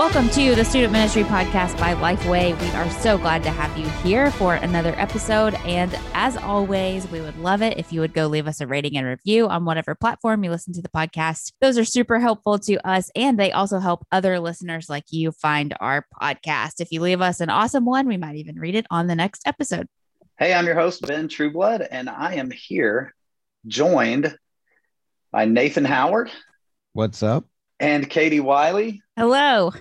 Welcome to the Student Ministry Podcast by Lifeway. We are so glad to have you here for another episode. And as always, we would love it if you would go leave us a rating and review on whatever platform you listen to the podcast. Those are super helpful to us, and they also help other listeners like you find our podcast. If you leave us an awesome one, we might even read it on the next episode. Hey, I'm your host, Ben Trueblood, and I am here joined by Nathan Howard. What's up? And Katie Wiley. Hello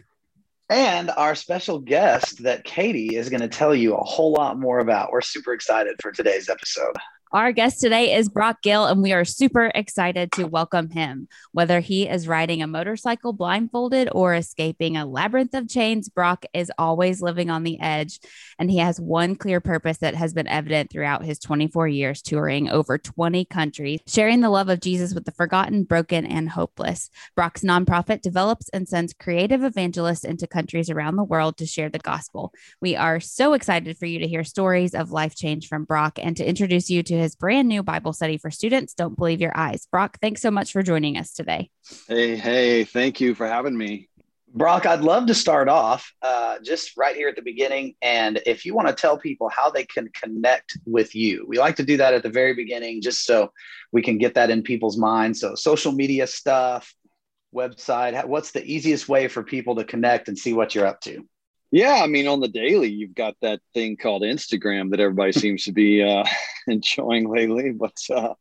and our special guest that Katie is going to tell you a whole lot more about. We're super excited for today's episode. Our guest today is Brock Gill, and we are super excited to welcome him. Whether he is riding a motorcycle blindfolded or escaping a labyrinth of chains, Brock is always living on the edge. And he has one clear purpose that has been evident throughout his 24 years touring over 20 countries, sharing the love of Jesus with the forgotten, broken, and hopeless. Brock's nonprofit develops and sends creative evangelists into countries around the world to share the gospel. We are so excited for you to hear stories of life change from Brock and to introduce you to his brand new Bible study for students. Don't believe your eyes. Brock, thanks so much for joining us today. Hey, hey, thank you for having me. Brock, I'd love to start off uh, just right here at the beginning. And if you want to tell people how they can connect with you, we like to do that at the very beginning just so we can get that in people's minds. So, social media stuff, website, what's the easiest way for people to connect and see what you're up to? Yeah, I mean, on the daily, you've got that thing called Instagram that everybody seems to be uh, enjoying lately. But uh,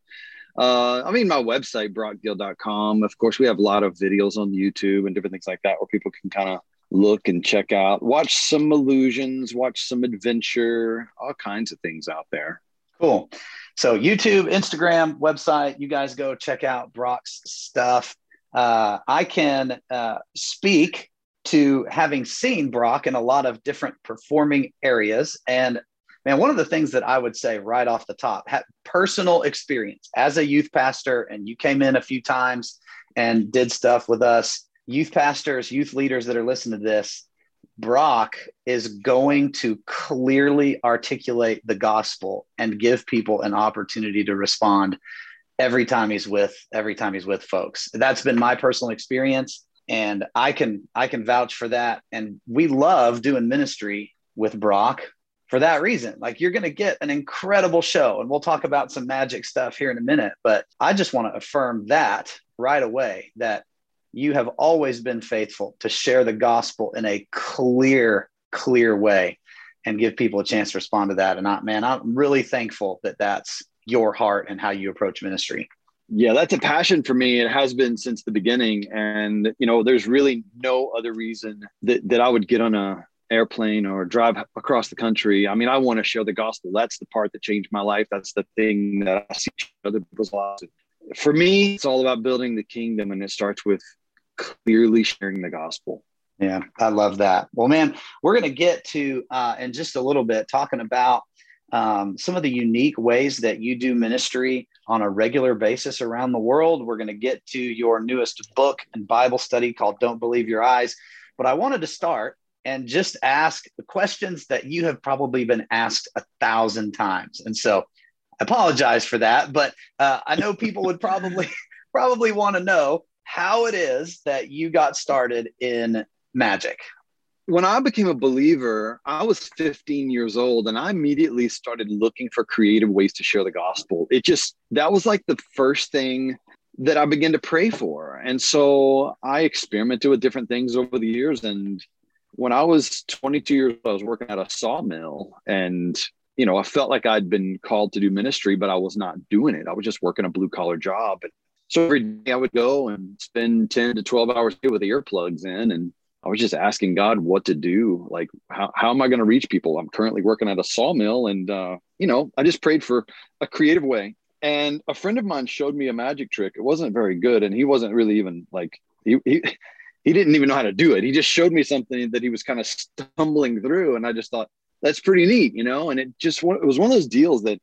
uh, I mean, my website, brockgill.com. Of course, we have a lot of videos on YouTube and different things like that where people can kind of look and check out, watch some illusions, watch some adventure, all kinds of things out there. Cool. So, YouTube, Instagram, website, you guys go check out Brock's stuff. Uh, I can uh, speak to having seen Brock in a lot of different performing areas. And man, one of the things that I would say right off the top, personal experience as a youth pastor, and you came in a few times and did stuff with us, youth pastors, youth leaders that are listening to this. Brock is going to clearly articulate the gospel and give people an opportunity to respond every time he's with every time he's with folks. That's been my personal experience and I can I can vouch for that. And we love doing ministry with Brock for that reason. Like you're going to get an incredible show, and we'll talk about some magic stuff here in a minute. But I just want to affirm that right away that you have always been faithful to share the gospel in a clear, clear way and give people a chance to respond to that. And man, I'm really thankful that that's your heart and how you approach ministry. Yeah, that's a passion for me. It has been since the beginning. And, you know, there's really no other reason that, that I would get on a airplane or drive across the country. I mean, I want to share the gospel. That's the part that changed my life. That's the thing that I see other people's lives. For me, it's all about building the kingdom, and it starts with clearly sharing the gospel. Yeah, I love that. Well, man, we're going to get to uh, in just a little bit talking about um, some of the unique ways that you do ministry on a regular basis around the world. We're going to get to your newest book and Bible study called Don't Believe Your Eyes. But I wanted to start and just ask the questions that you have probably been asked a thousand times. And so I apologize for that, but uh, I know people would probably probably want to know how it is that you got started in magic when I became a believer, I was 15 years old and I immediately started looking for creative ways to share the gospel. It just, that was like the first thing that I began to pray for. And so I experimented with different things over the years. And when I was 22 years old, I was working at a sawmill and, you know, I felt like I'd been called to do ministry, but I was not doing it. I was just working a blue collar job. And so every day I would go and spend 10 to 12 hours with earplugs in and I was just asking God what to do. Like, how, how am I going to reach people? I'm currently working at a sawmill and, uh, you know, I just prayed for a creative way. And a friend of mine showed me a magic trick. It wasn't very good. And he wasn't really even like, he, he, he didn't even know how to do it. He just showed me something that he was kind of stumbling through. And I just thought, that's pretty neat, you know? And it just, it was one of those deals that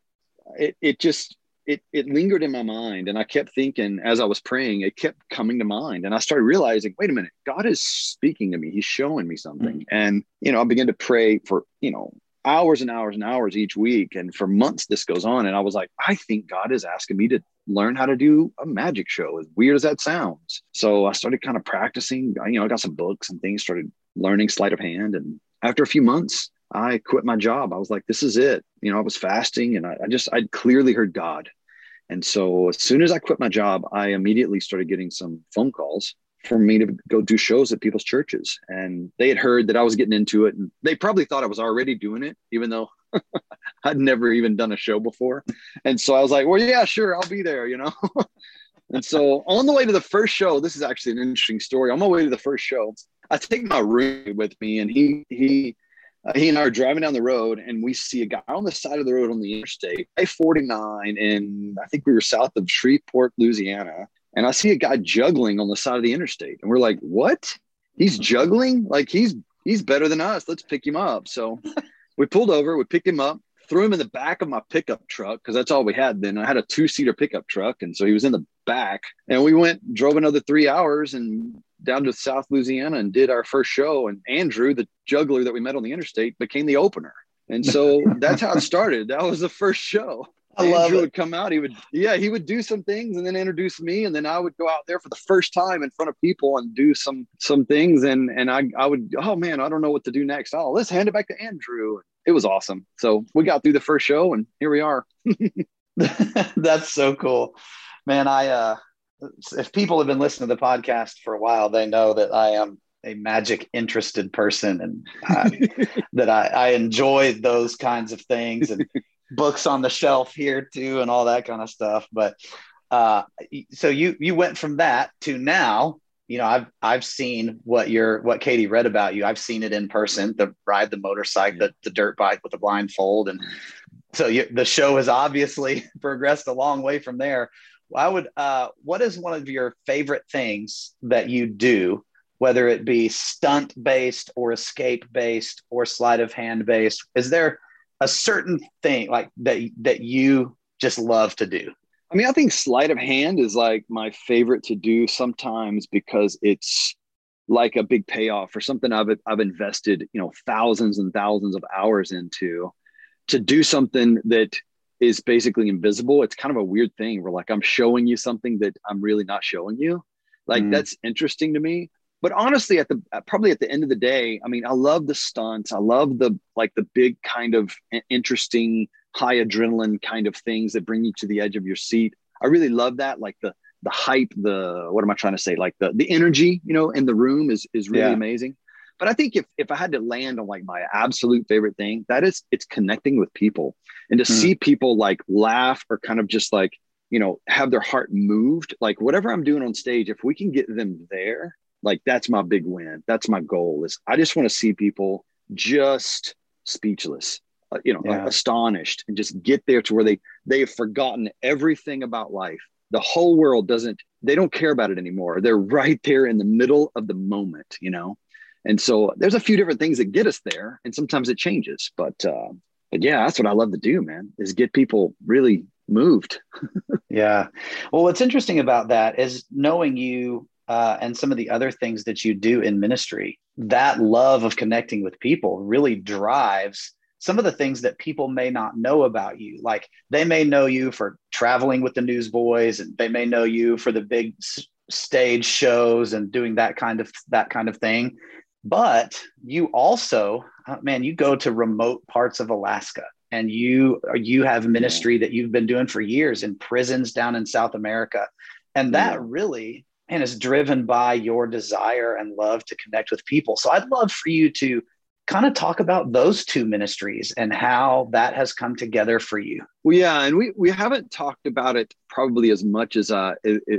it, it just, it, it lingered in my mind and i kept thinking as i was praying it kept coming to mind and i started realizing wait a minute god is speaking to me he's showing me something mm-hmm. and you know i began to pray for you know hours and hours and hours each week and for months this goes on and i was like i think god is asking me to learn how to do a magic show, as weird as that sounds. So I started kind of practicing. You know, I got some books and things, started learning sleight of hand. And after a few months, I quit my job. I was like, this is it. You know, I was fasting and I, I just, I'd clearly heard God. And so as soon as I quit my job, I immediately started getting some phone calls for me to go do shows at people's churches. And they had heard that I was getting into it. And they probably thought I was already doing it, even though I'd never even done a show before. And so I was like, well, yeah, sure, I'll be there, you know? and so on the way to the first show, this is actually an interesting story. On my way to the first show, I take my roommate with me and he, he, uh, he and I are driving down the road and we see a guy on the side of the road on the interstate, I 49, and I think we were south of Shreveport, Louisiana and I see a guy juggling on the side of the interstate, and we're like, "What? He's juggling? Like he's he's better than us. Let's pick him up." So we pulled over, we picked him up, threw him in the back of my pickup truck because that's all we had then. I had a two seater pickup truck, and so he was in the back, and we went drove another three hours and down to South Louisiana and did our first show. And Andrew, the juggler that we met on the interstate, became the opener. And so that's how it started. That was the first show. I love Andrew would come out. He would, yeah, he would do some things and then introduce me, and then I would go out there for the first time in front of people and do some some things, and and I I would, oh man, I don't know what to do next. Oh, let's hand it back to Andrew. It was awesome. So we got through the first show, and here we are. That's so cool, man. I uh, if people have been listening to the podcast for a while, they know that I am a magic interested person and uh, that I, I enjoy those kinds of things and books on the shelf here too and all that kind of stuff. But uh so you you went from that to now you know i've i've seen what you're what katie read about you. I've seen it in person the ride the motorcycle the, the dirt bike with the blindfold. And so you, the show has obviously progressed a long way from there i would uh what is one of your favorite things that you do whether it be stunt based or escape based or sleight of hand based is there a certain thing like that that you just love to do? I mean, I think sleight of hand is like my favorite to do sometimes because it's like a big payoff for something I've I've invested, you know, thousands and thousands of hours into to do something that is basically invisible. It's kind of a weird thing where like I'm showing you something that I'm really not showing you. Like mm. that's interesting to me but honestly at the probably at the end of the day i mean i love the stunts i love the like the big kind of interesting high adrenaline kind of things that bring you to the edge of your seat i really love that like the the hype the what am i trying to say like the the energy you know in the room is is really yeah. amazing but i think if if i had to land on like my absolute favorite thing that is it's connecting with people. And to mm. see people like laugh or kind of just like you know have their heart moved like whatever i'm doing on stage if we can get them there like that's my big win. That's my goal is i just want to see people just speechless uh, you know yeah. astonished and just get there to where they they've forgotten everything about life. The whole world doesn't they don't care about it anymore. They're right there in the middle of the moment you know and so there's a few different things that get us there and sometimes it changes but uh but yeah that's what i love to do man is get people really moved yeah well what's interesting about that is knowing you uh, and some of the other things that you do in ministry, that love of connecting with people really drives some of the things that people may not know about you. Like they may know you for traveling with the newsboys, and they may know you for the big s- stage shows and doing that kind of that kind of thing. But you also, uh, man, you go to remote parts of Alaska and you you have ministry that you've been doing for years in prisons down in South America. And that really and is driven by your desire and love to connect with people. So I'd love for you to kind of talk about those two ministries and how that has come together for you. Well, yeah, and we we haven't talked about it probably as much as uh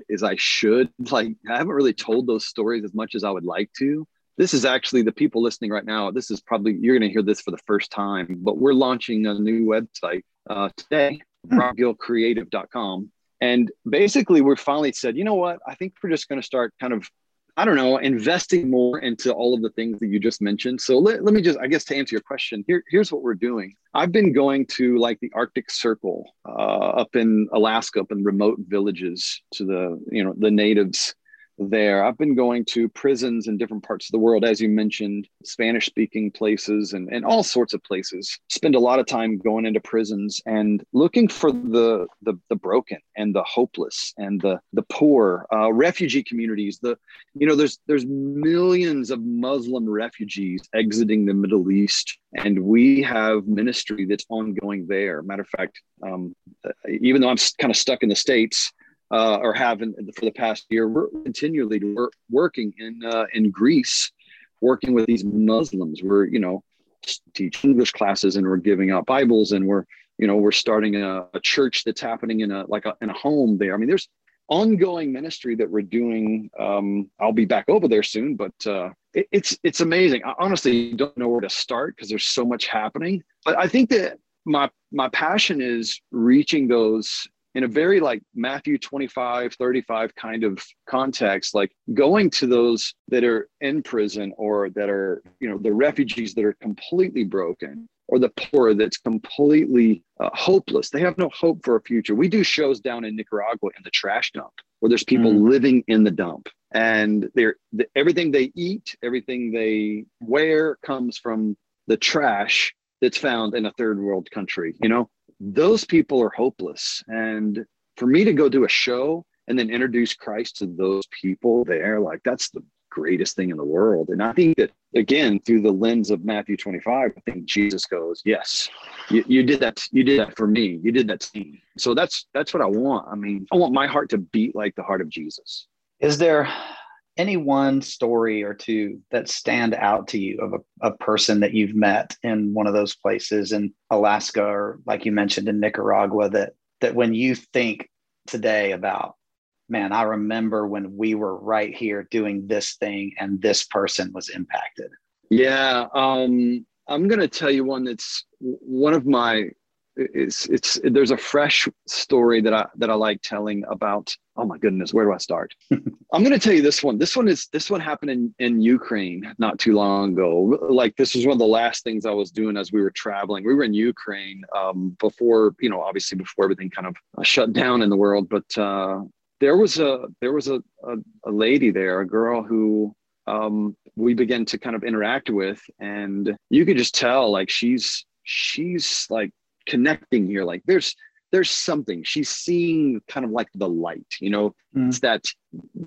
as I should. Like I haven't really told those stories as much as I would like to. This is actually the people listening right now. This is probably you're going to hear this for the first time, but we're launching a new website uh, today, hmm. brockgillcreative.com and basically, we finally said, you know what? I think we're just going to start kind of, I don't know, investing more into all of the things that you just mentioned. So let, let me just, I guess, to answer your question, here, here's what we're doing. I've been going to like the Arctic Circle uh, up in Alaska, up in remote villages to the, you know, the natives there. I've been going to prisons in different parts of the world, as you mentioned, Spanish speaking places and, and all sorts of places. Spend a lot of time going into prisons and looking for the the, the broken and the hopeless and the the poor, uh, refugee communities. The you know there's there's millions of Muslim refugees exiting the Middle East, and we have ministry that's ongoing there. Matter of fact, um, even though I'm kind of stuck in the states uh, or have in, for the past year. We're continually wor- working in uh, in Greece, working with these Muslims. We're you know teaching English classes and we're giving out Bibles and we're you know we're starting a, a church that's happening in a like a, in a home there. I mean, there's ongoing ministry that we're doing. Um, I'll be back over there soon, but uh, it, it's it's amazing. I honestly don't know where to start because there's so much happening. But I think that my my passion is reaching those in a very like Matthew 25, 35 kind of context, like going to those that are in prison or that are, you know, the refugees that are completely broken or the poor that's completely uh, hopeless. They have no hope for a future. We do shows down in Nicaragua in the trash dump where there's people mm. living in the dump and they're the, everything they eat, everything they wear comes from the trash that's found in a third world country, you know? Those people are hopeless. And for me to go do a show and then introduce Christ to those people there, like that's the greatest thing in the world. And I think that again, through the lens of Matthew 25, I think Jesus goes, Yes, you, you did that, you did that for me. You did that to me. So that's that's what I want. I mean, I want my heart to beat like the heart of Jesus. Is there any one story or two that stand out to you of a, a person that you've met in one of those places in Alaska or like you mentioned in Nicaragua that that when you think today about man I remember when we were right here doing this thing and this person was impacted. Yeah, um I'm going to tell you one that's one of my it's it's there's a fresh story that I that I like telling about. Oh my goodness, where do I start? I'm going to tell you this one. This one is this one happened in in Ukraine not too long ago. Like this was one of the last things I was doing as we were traveling. We were in Ukraine um, before you know, obviously before everything kind of uh, shut down in the world. But uh, there was a there was a, a, a lady there, a girl who um, we began to kind of interact with, and you could just tell like she's she's like connecting here like there's there's something. She's seeing kind of like the light you know? Mm. it's that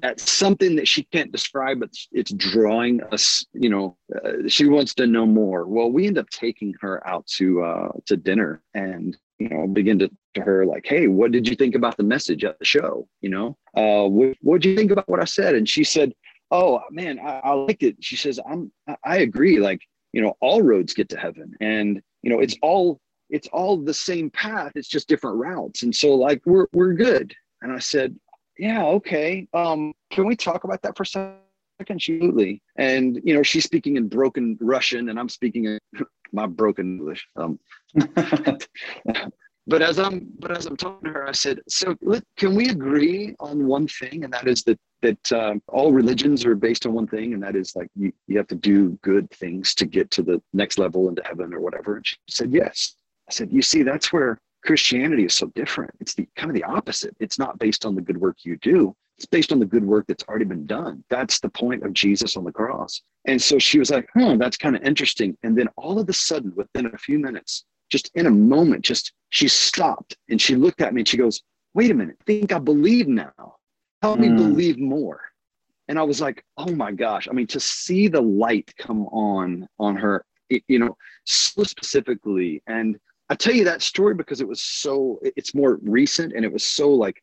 that's something that she can't describe but it's drawing us you know uh, she wants to know more. Well we end up taking her out to uh to dinner and you know begin to, to her like hey what did you think about the message at the show? You know? Uh what what did you think about what i said? And she said oh man I, I liked it. She says i'm i agree like you know all roads get to heaven. And you know it's all it's all the same path it's just different routes. And so like we're we're good. And i said yeah okay um can we talk about that for a second? Absolutely. And you know she's speaking in broken russian and i'm speaking in my broken english. Um but as i'm but as i'm talking to her i said so let, can we agree on one thing? And that is that that uh, all religions are based on one thing and that is like you, you have to do good things to get to the next level into heaven or whatever. And she said yes I said, you see, that's where Christianity is so different. It's the kind of the opposite. It's not based on the good work you do. It's based on the good work that's already been done. That's the point of Jesus on the cross. And so she was like, huh, that's kind of interesting. And then all of a sudden, within a few minutes, just in a moment, just she stopped and she looked at me and she goes, wait a minute, I think I believe now. Help mm. me believe more. And I was like, oh my gosh. I mean, to see the light come on on her, you know, so specifically. And I tell you that story because it was so it's more recent and it was so like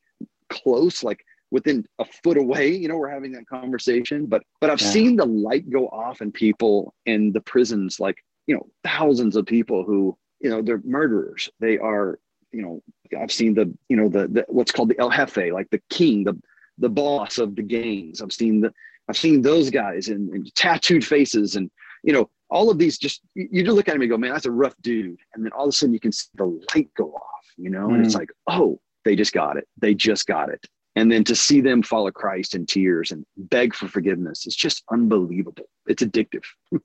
close, like within a foot away. You know, we're having that conversation, but but I've yeah. seen the light go off in people in the prisons, like you know, thousands of people who you know they're murderers. They are you know I've seen the you know the, the what's called the El Jefe, like the king, the the boss of the gangs. I've seen the I've seen those guys in, in tattooed faces and you know all of these just you just look at him and go, man, that's a rough dude. And then all of a sudden you can see the light go off, you know, mm. and it's mm. like, oh, they just got it. They just got it. And then to see them follow Christ in tears and beg for forgiveness, it's just unbelievable. It's addictive.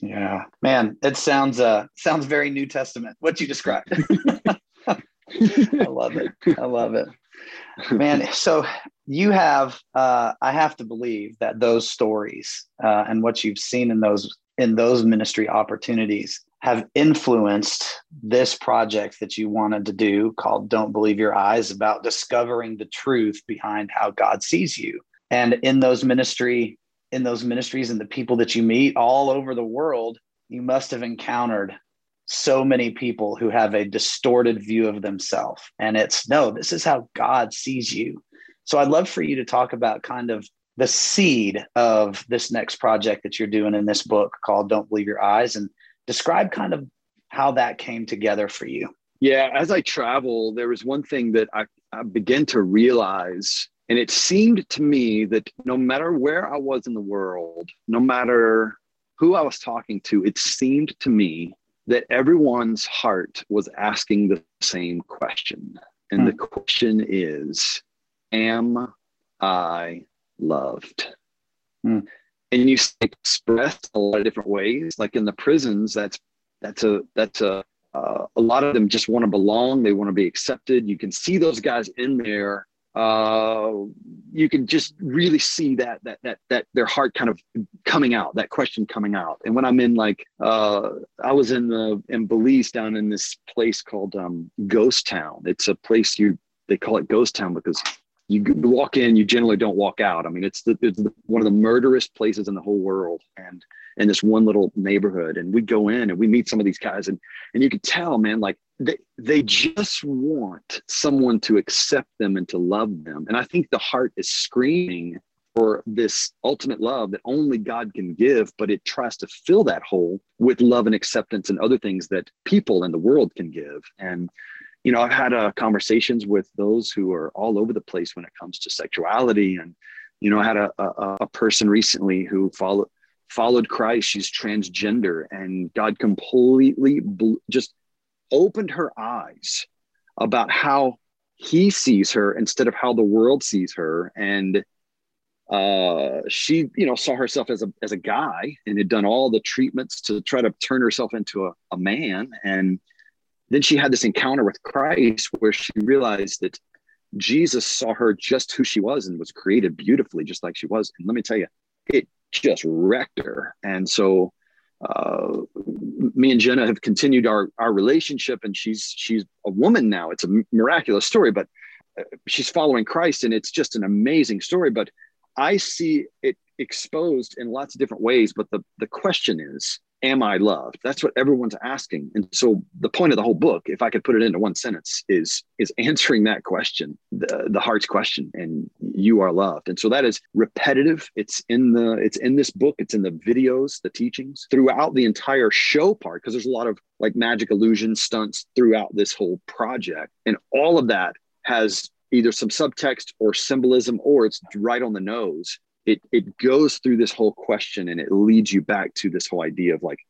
yeah, man, it sounds uh sounds very New Testament. What you described. I love it. I love it. Man, so you have uh, i have to believe that those stories uh, and what you've seen in those in those ministry opportunities have influenced this project that you wanted to do called don't believe your eyes about discovering the truth behind how god sees you. And in those ministry in those ministries and the people that you meet all over the world you must have encountered so many people who have a distorted view of themselves. And it's no this is how god sees you. So I'd love for you to talk about kind of the seed of this next project that you're doing in this book called Don't Believe Your Eyes and describe kind of how that came together for you. Yeah, as I travel, there was one thing that I, I began to realize, and it seemed to me that no matter where I was in the world, no matter who I was talking to, it seemed to me that everyone's heart was asking the same question. And hmm. the question is am I loved? Mm. And you express a lot of different ways. Like in the prisons, that's that's a that's a uh, a lot of them just want to belong. They want to be accepted. You can see those guys in there. Uh, you can just really see that that that that their heart kind of coming out, that question coming out. And when I'm in like, uh, I was in the in Belize down in this place called um, Ghost Town. It's a place you they call it Ghost Town because you walk in, you generally don't walk out. I mean, it's, the, it's the, one of the murderous places in the whole world, and in this one little neighborhood. And we go in and we meet some of these guys, and and you can tell, man, like they they just want someone to accept them and to love them. And I think the heart is screaming for this ultimate love that only God can give, but it tries to fill that hole with love and acceptance and other things that people in the world can give. And you know, I've had uh, conversations with those who are all over the place when it comes to sexuality. And, you know, I had a, a, a person recently who followed, followed Christ. She's transgender and God completely just opened her eyes about how he sees her instead of how the world sees her. And, uh, she, you know, saw herself as a, as a guy and had done all the treatments to try to turn herself into a, a man. And, then she had this encounter with Christ where she realized that Jesus saw her just who she was and was created beautifully, just like she was. And let me tell you, it just wrecked her. And so, uh, me and Jenna have continued our our relationship, and she's she's a woman now. It's a miraculous story, but uh, she's following Christ, and it's just an amazing story. But I see it exposed in lots of different ways. But the the question is, am I loved? That's what everyone's asking. And so the point of the whole book, if I could put it into one sentence, is is answering that question, the, the heart's question, and you are loved. And so that is repetitive. It's in the it's in this book, it's in the videos, the teachings, throughout the entire show part, because there's a lot of like magic illusion stunts throughout this whole project. And all of that has either some subtext or symbolism or it's right on the nose it it goes through this whole question and it leads you back to this whole idea of like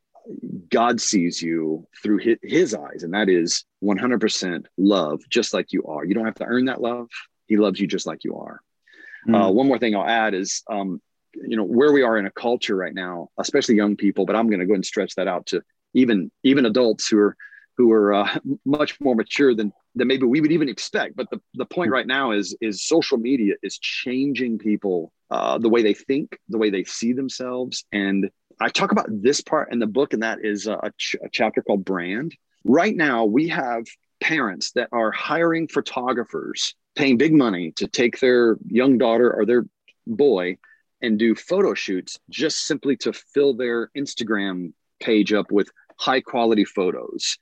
God sees you through his, his eyes, and that is 100% love, just like you are. You don't have to earn that love. He loves you just like you are. Mm. Uh, one more thing I'll add is, um, you know, where we are in a culture right now, especially young people, but I'm going to go and stretch that out to even even adults who are who are uh, much more mature than than maybe we would even expect. But the, the point right now is is social media is changing people uh, the way they think, the way they see themselves. And I talk about this part in the book, and that is a, ch- a chapter called Brand. Right now, we have parents that are hiring photographers, paying big money to take their young daughter or their boy and do photo shoots just simply to fill their Instagram page up with high quality photos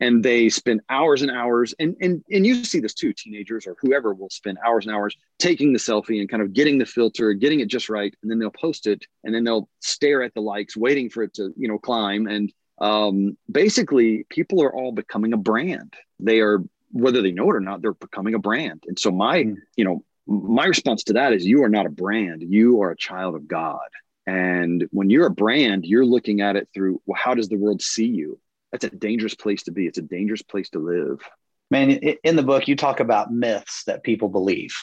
and they spend hours and hours and, and and you see this too teenagers or whoever will spend hours and hours taking the selfie and kind of getting the filter getting it just right and then they'll post it and then they'll stare at the likes waiting for it to you know climb and um, basically people are all becoming a brand. They are whether they know it or not they're becoming a brand. And so my mm. you know my response to that is you are not a brand you are a child of god. And when you're a brand you're looking at it through well how does the world see you that's a dangerous place to be. It's a dangerous place to live. Man, in the book, you talk about myths that people believe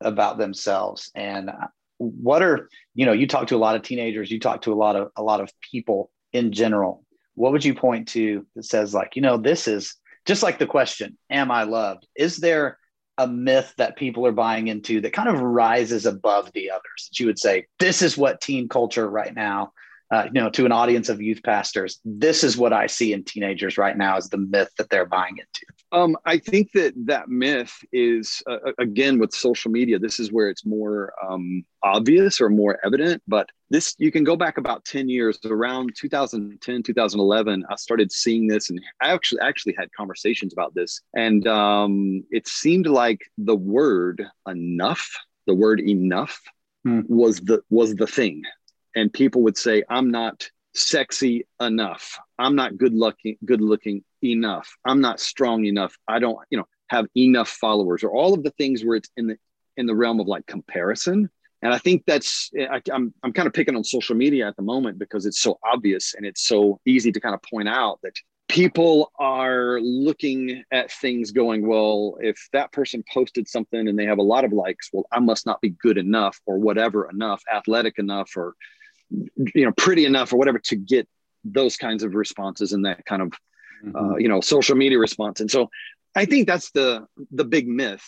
about themselves. And what are, you know, you talk to a lot of teenagers, you talk to a lot of a lot of people in general. What would you point to that says, like, you know, this is just like the question, am I loved? Is there a myth that people are buying into that kind of rises above the others that you would say this is what teen culture right now uh, you know to an audience of youth pastors this is what i see in teenagers right now is the myth that they're buying into um, i think that that myth is uh, again with social media this is where it's more um, obvious or more evident but this you can go back about 10 years around 2010 2011 i started seeing this and i actually actually had conversations about this and um, it seemed like the word enough the word enough hmm. was the was the thing and people would say i'm not sexy enough. I'm not good looking good looking enough. I'm not strong enough. I don't you know have enough followers or all of the things where it's in the in the realm of like comparison. And i think that's I, I'm, I'm kind of picking on social media at the moment because it's so obvious and it's so easy to kind of point out that people are looking at things going well if that person posted something and they have a lot of likes well i must not be good enough or whatever enough athletic enough or you know pretty enough or whatever to get those kinds of responses and that kind of mm-hmm. uh, you know social media response. And so i think that's the the big myth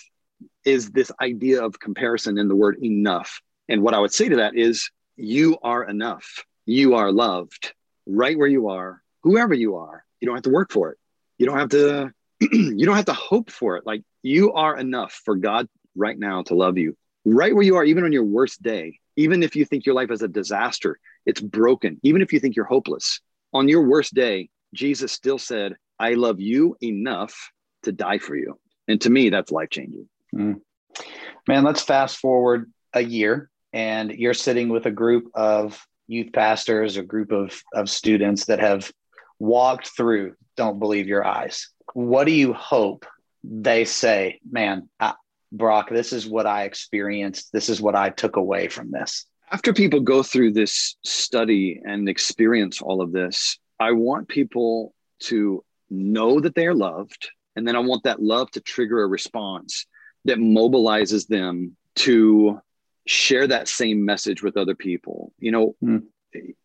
is this idea of comparison in the word enough. And what i would say to that is you are enough. You are loved right where you are whoever you are. You don't have to work for it. You don't have to you don't have to hope for it. Like you are enough for god right now to love you right where you are even on your worst day even if you think your life is a disaster, it's broken. Even if you think you're hopeless, on your worst day, Jesus still said, I love you enough to die for you. And to me, that's life changing. Mm. Man, let's fast forward a year and you're sitting with a group of youth pastors, a group of, of students that have walked through Don't Believe Your Eyes. What do you hope they say, man, I, Brock, this is what I experienced. This is what I took away from this. After people go through this study and experience all of this, I want people to know that they are loved. And then I want that love to trigger a response that mobilizes them to share that same message with other people. You know, mm.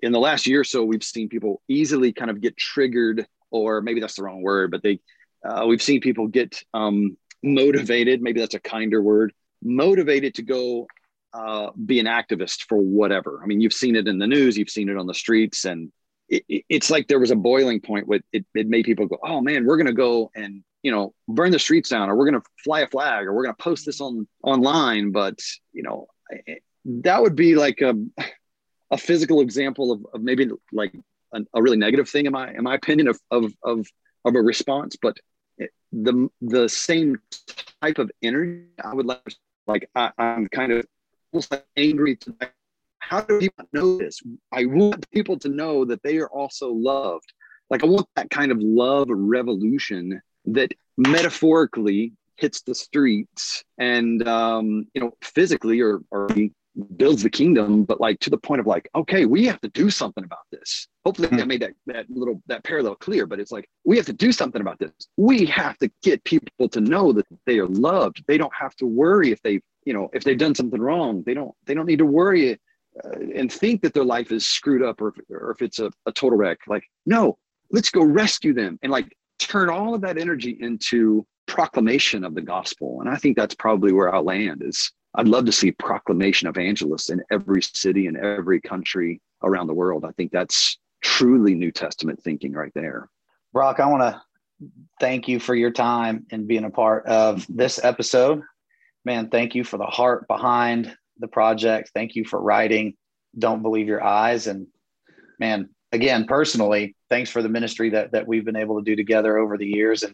in the last year or so, we've seen people easily kind of get triggered, or maybe that's the wrong word, but they, uh, we've seen people get um, motivated, maybe that's a kinder word, motivated to go uh, be an activist for whatever. I mean, you've seen it in the news, you've seen it on the streets, and it, it, it's like there was a boiling point with it, it made people go, oh man, we're going to go and, you know, burn the streets down, or we're going to fly a flag, or we're going to post this on online. But, you know, that would be like a, a physical example of, of maybe like a, a really negative thing in my, in my opinion of, of, of, of a response. But the the same type of energy i would like like I, am kind of almost like angry to how do people know this? I want people to know that they are also loved. Like i want that kind of love revolution that metaphorically hits the streets and um, you know physically or, or builds the kingdom, but like to the point of like, okay, we have to do something about this. Hopefully mm-hmm. that made that that little that parallel clear, but it's like we have to do something about this. We have to get people to know that they are loved. They don't have to worry if they, you know, if they've done something wrong. They don't they don't need to worry uh, and think that their life is screwed up or, or if it's a, a total wreck. Like, no, let's go rescue them and like turn all of that energy into proclamation of the gospel. And I think that's probably where I'll land is I'd love to see proclamation evangelists in every city and every country around the world. I think that's truly New Testament thinking right there. Brock, I want to thank you for your time and being a part of this episode. Man, thank you for the heart behind the project. Thank you for writing Don't Believe Your Eyes. And man, again, personally, thanks for the ministry that, that we've been able to do together over the years. And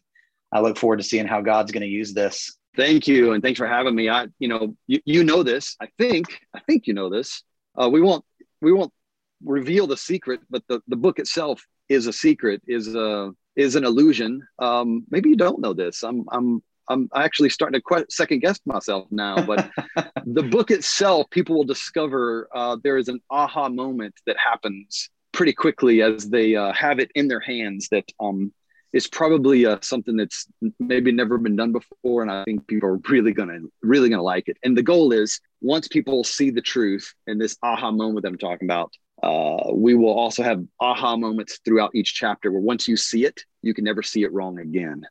I look forward to seeing how God's going to use this Thank you, and thanks for having me. I, you know, you, you know this. I think, I think you know this. Uh, we won't, we won't reveal the secret, but the, the book itself is a secret, is a is an illusion. Um, maybe you don't know this. I'm, I'm, I'm actually starting to que- second guess myself now. But the book itself, people will discover uh, there is an aha moment that happens pretty quickly as they uh, have it in their hands. That um, it's probably uh, something that's maybe never been done before and i think people are really gonna really gonna like it. And the goal is once people see the truth and this aha moment that i'm talking about uh, we will also have aha moments throughout each chapter where once you see it you can never see it wrong again.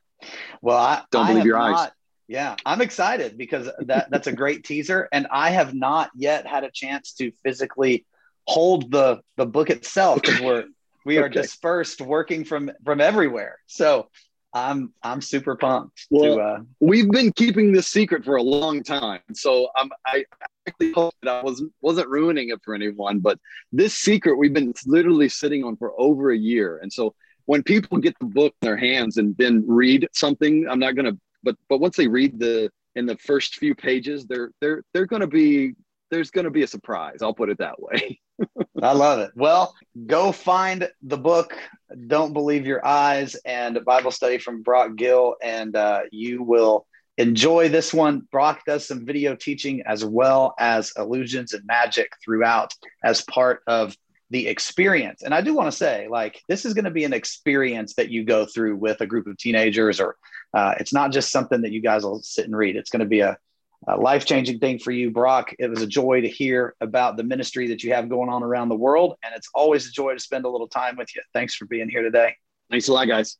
Well i don't I believe your not, eyes Yeah, I'm excited because that that's a great teaser, and I have not yet had a chance to physically hold the the book itself because we're we are okay. dispersed working from from everywhere. So I'm I'm super pumped. Well, to, uh, we've been keeping this secret for a long time, so I'm I actually hope that I wasn't wasn't ruining it for anyone. But this secret we've been literally sitting on for over a year, and so when people get the book in their hands and then read something, I'm not gonna, but but once they read the in the first few pages, they're they're they're gonna be there's gonna be a surprise. I'll put it that way. I love it. Well, go find the book, Don't Believe Your Eyes, and a Bible study from Brock Gill, and uh, you will enjoy this one. Brock does some video teaching as well as illusions and magic throughout as part of the experience. And I do want to say, like, this is going to be an experience that you go through with a group of teenagers, or uh, it's not just something that you guys will sit and read. It's going to be a a life changing thing for you, Brock. It was a joy to hear about the ministry that you have going on around the world. And it's always a joy to spend a little time with you. Thanks for being here today. Thanks a lot, guys.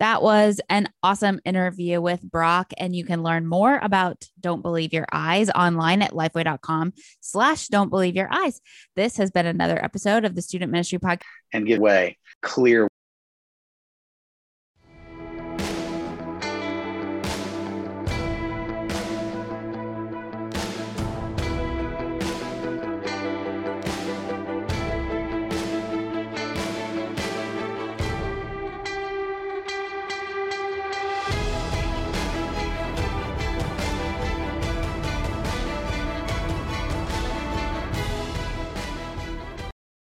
That was an awesome interview with Brock. And you can learn more about Don't Believe Your Eyes online at lifeway.com slash don't believe your eyes. This has been another episode of the Student Ministry Podcast. And give way clear